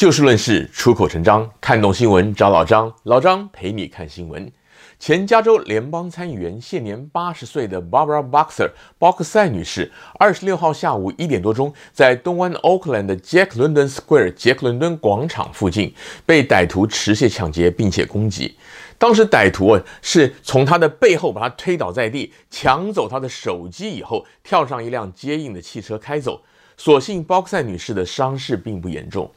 就事论事，出口成章，看懂新闻找老张，老张陪你看新闻。前加州联邦参议员、现年八十岁的 Barbara Boxer 鲍克赛女士，二十六号下午一点多钟，在东湾 Oakland 的 Jack London Square 杰克伦敦广场附近，被歹徒持械抢劫，并且攻击。当时歹徒啊是从她的背后把她推倒在地，抢走她的手机以后，跳上一辆接应的汽车开走。所幸鲍克赛女士的伤势并不严重。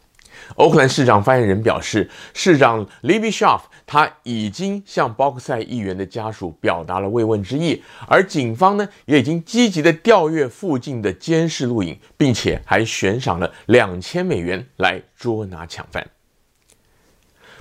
欧克兰市长发言人表示，市长 Libby Shaff 他已经向包克赛议员的家属表达了慰问之意，而警方呢也已经积极的调阅附近的监视录影，并且还悬赏了两千美元来捉拿抢犯。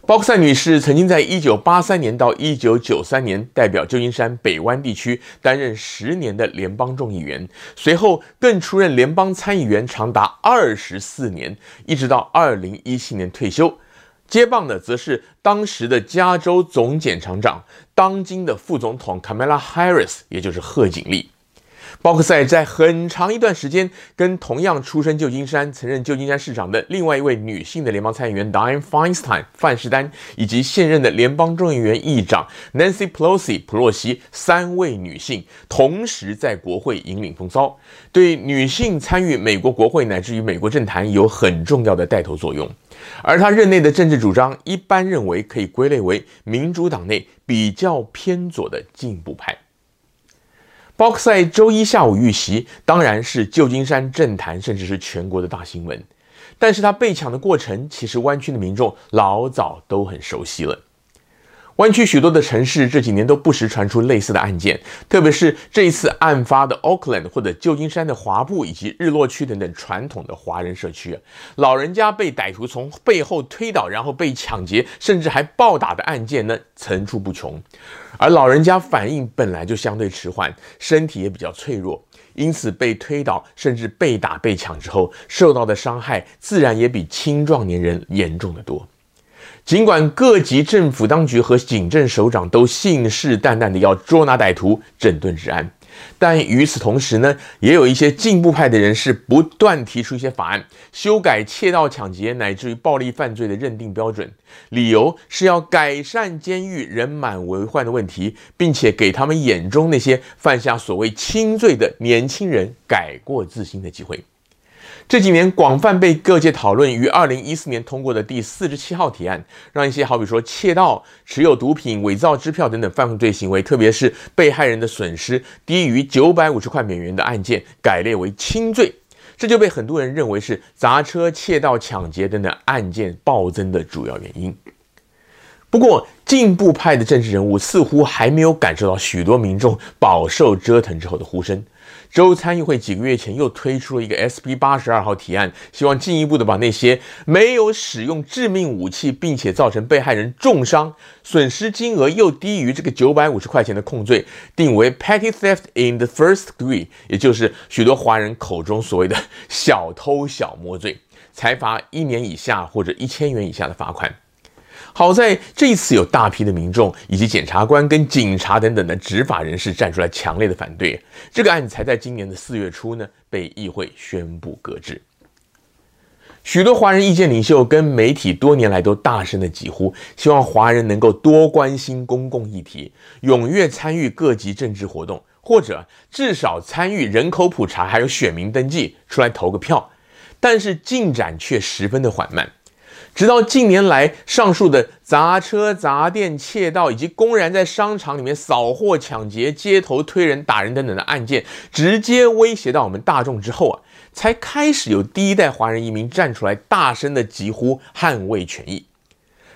鲍克赛女士曾经在一九八三年到一九九三年代表旧金山北湾地区担任十年的联邦众议员，随后更出任联邦参议员长达二十四年，一直到二零一七年退休。接棒的则是当时的加州总检察长，当今的副总统卡梅拉·哈里斯也就是贺锦丽。鲍克赛在很长一段时间跟同样出身旧金山、曾任旧金山市长的另外一位女性的联邦参议员 Dianne Feinstein 范士丹，以及现任的联邦众议员议长 Nancy Pelosi 普洛西三位女性同时在国会引领风骚，对女性参与美国国会乃至于美国政坛有很重要的带头作用。而他任内的政治主张，一般认为可以归类为民主党内比较偏左的进步派。鲍克赛周一下午遇袭，当然是旧金山政坛甚至是全国的大新闻。但是他被抢的过程，其实湾区的民众老早都很熟悉了。湾区许多的城市这几年都不时传出类似的案件，特别是这一次案发的 Oakland 或者旧金山的华埠以及日落区等等传统的华人社区，老人家被歹徒从背后推倒，然后被抢劫，甚至还暴打的案件呢，层出不穷。而老人家反应本来就相对迟缓，身体也比较脆弱，因此被推倒甚至被打被抢之后，受到的伤害自然也比青壮年人严重得多。尽管各级政府当局和警政首长都信誓旦旦的要捉拿歹徒、整顿治安，但与此同时呢，也有一些进步派的人士不断提出一些法案，修改窃盗、抢劫乃至于暴力犯罪的认定标准，理由是要改善监狱人满为患的问题，并且给他们眼中那些犯下所谓轻罪的年轻人改过自新的机会。这几年广泛被各界讨论，于二零一四年通过的第四十七号提案，让一些好比说窃盗、持有毒品、伪造支票等等犯罪行为，特别是被害人的损失低于九百五十块美元的案件，改列为轻罪。这就被很多人认为是砸车、窃盗、抢劫等等案件暴增的主要原因。不过，进步派的政治人物似乎还没有感受到许多民众饱受折腾之后的呼声。州参议会几个月前又推出了一个 SB 八十二号提案，希望进一步的把那些没有使用致命武器，并且造成被害人重伤、损失金额又低于这个九百五十块钱的控罪，定为 Petty Theft in the First Degree，也就是许多华人口中所谓的小偷小摸罪，裁罚一年以下或者一千元以下的罚款。好在这一次有大批的民众以及检察官跟警察等等的执法人士站出来强烈的反对，这个案子才在今年的四月初呢被议会宣布搁置。许多华人意见领袖跟媒体多年来都大声的疾呼，希望华人能够多关心公共议题，踊跃参与各级政治活动，或者至少参与人口普查，还有选民登记，出来投个票。但是进展却十分的缓慢。直到近年来，上述的砸车、砸店、窃盗，以及公然在商场里面扫货、抢劫、街头推人、打人等等的案件，直接威胁到我们大众之后啊，才开始有第一代华人移民站出来，大声的疾呼捍卫权益。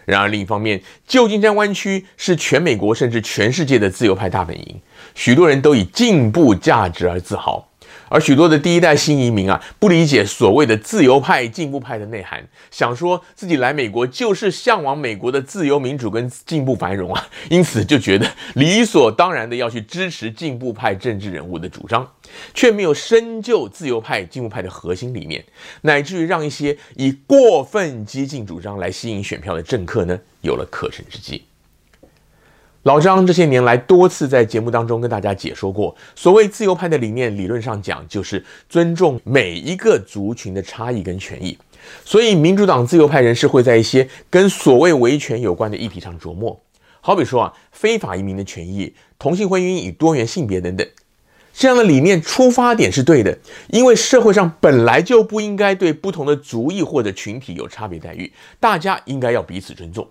然而另一方面，旧金山湾区是全美国甚至全世界的自由派大本营，许多人都以进步价值而自豪。而许多的第一代新移民啊，不理解所谓的自由派、进步派的内涵，想说自己来美国就是向往美国的自由民主跟进步繁荣啊，因此就觉得理所当然的要去支持进步派政治人物的主张，却没有深究自由派、进步派的核心理念，乃至于让一些以过分激进主张来吸引选票的政客呢，有了可乘之机。老张这些年来多次在节目当中跟大家解说过，所谓自由派的理念，理论上讲就是尊重每一个族群的差异跟权益，所以民主党自由派人士会在一些跟所谓维权有关的议题上琢磨，好比说啊，非法移民的权益、同性婚姻与多元性别等等。这样的理念出发点是对的，因为社会上本来就不应该对不同的族裔或者群体有差别待遇，大家应该要彼此尊重。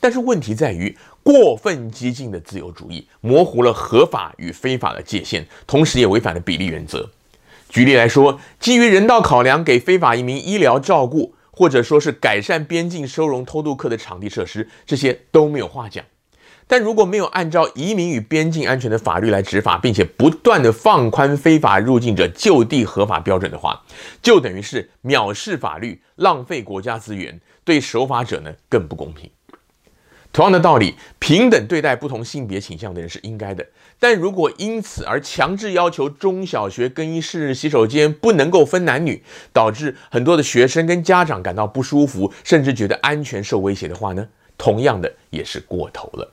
但是问题在于，过分激进的自由主义模糊了合法与非法的界限，同时也违反了比例原则。举例来说，基于人道考量，给非法移民医疗照顾，或者说是改善边境收容偷渡客的场地设施，这些都没有话讲。但如果没有按照移民与边境安全的法律来执法，并且不断的放宽非法入境者就地合法标准的话，就等于是藐视法律、浪费国家资源，对守法者呢更不公平。同样的道理，平等对待不同性别倾向的人是应该的，但如果因此而强制要求中小学更衣室洗手间不能够分男女，导致很多的学生跟家长感到不舒服，甚至觉得安全受威胁的话呢，同样的也是过头了。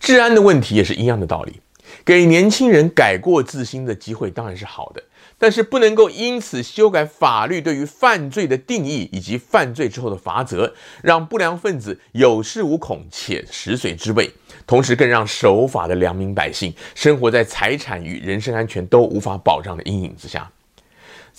治安的问题也是一样的道理，给年轻人改过自新的机会当然是好的，但是不能够因此修改法律对于犯罪的定义以及犯罪之后的罚则，让不良分子有恃无恐且食髓知味，同时更让守法的良民百姓生活在财产与人身安全都无法保障的阴影之下。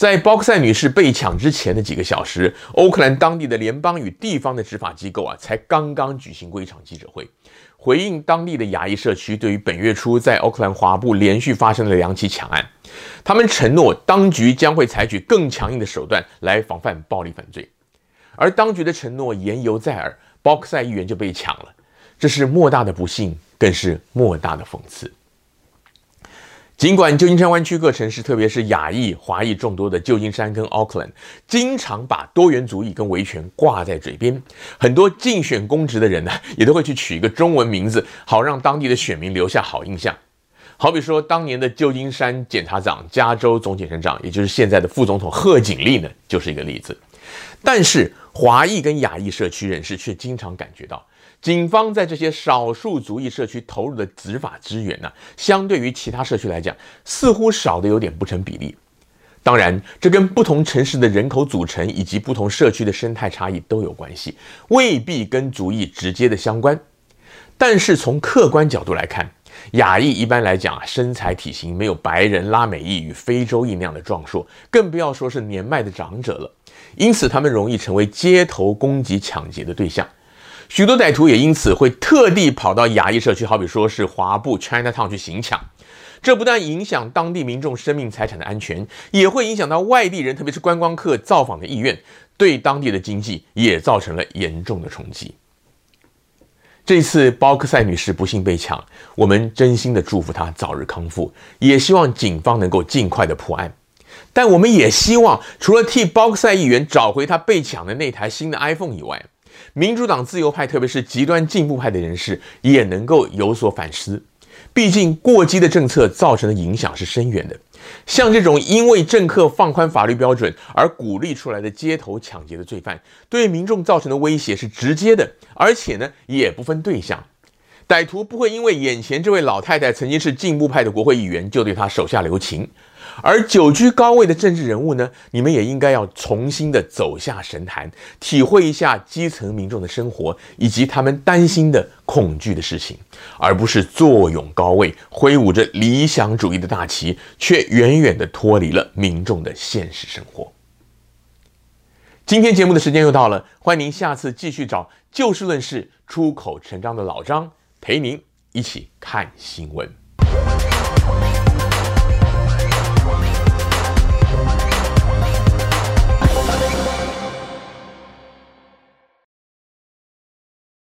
在包克赛女士被抢之前的几个小时，欧克兰当地的联邦与地方的执法机构啊，才刚刚举行过一场记者会。回应当地的亚裔社区对于本月初在奥克兰华埠连续发生的两起抢案，他们承诺当局将会采取更强硬的手段来防范暴力犯罪，而当局的承诺言犹在耳，包克赛议员就被抢了，这是莫大的不幸，更是莫大的讽刺。尽管旧金山湾区各城市，特别是亚裔、华裔众多的旧金山跟奥克兰，经常把多元主义跟维权挂在嘴边，很多竞选公职的人呢，也都会去取一个中文名字，好让当地的选民留下好印象。好比说，当年的旧金山检察长、加州总检察长，也就是现在的副总统贺锦丽呢，就是一个例子。但是，华裔跟亚裔社区人士却经常感觉到。警方在这些少数族裔社区投入的执法资源呢，相对于其他社区来讲，似乎少得有点不成比例。当然，这跟不同城市的人口组成以及不同社区的生态差异都有关系，未必跟族裔直接的相关。但是从客观角度来看，亚裔一般来讲啊，身材体型没有白人、拉美裔与非洲裔那样的壮硕，更不要说是年迈的长者了。因此，他们容易成为街头攻击、抢劫的对象。许多歹徒也因此会特地跑到亚裔社区，好比说是华埠 Chinatown 去行抢。这不但影响当地民众生命财产的安全，也会影响到外地人，特别是观光客造访的意愿，对当地的经济也造成了严重的冲击。这次包克赛女士不幸被抢，我们真心的祝福她早日康复，也希望警方能够尽快的破案。但我们也希望，除了替包克赛议员找回他被抢的那台新的 iPhone 以外，民主党自由派，特别是极端进步派的人士，也能够有所反思。毕竟过激的政策造成的影响是深远的。像这种因为政客放宽法律标准而鼓励出来的街头抢劫的罪犯，对民众造成的威胁是直接的，而且呢也不分对象。歹徒不会因为眼前这位老太太曾经是进步派的国会议员，就对她手下留情。而久居高位的政治人物呢，你们也应该要重新的走下神坛，体会一下基层民众的生活以及他们担心的恐惧的事情，而不是坐拥高位，挥舞着理想主义的大旗，却远远的脱离了民众的现实生活。今天节目的时间又到了，欢迎您下次继续找就事论事、出口成章的老张陪您一起看新闻。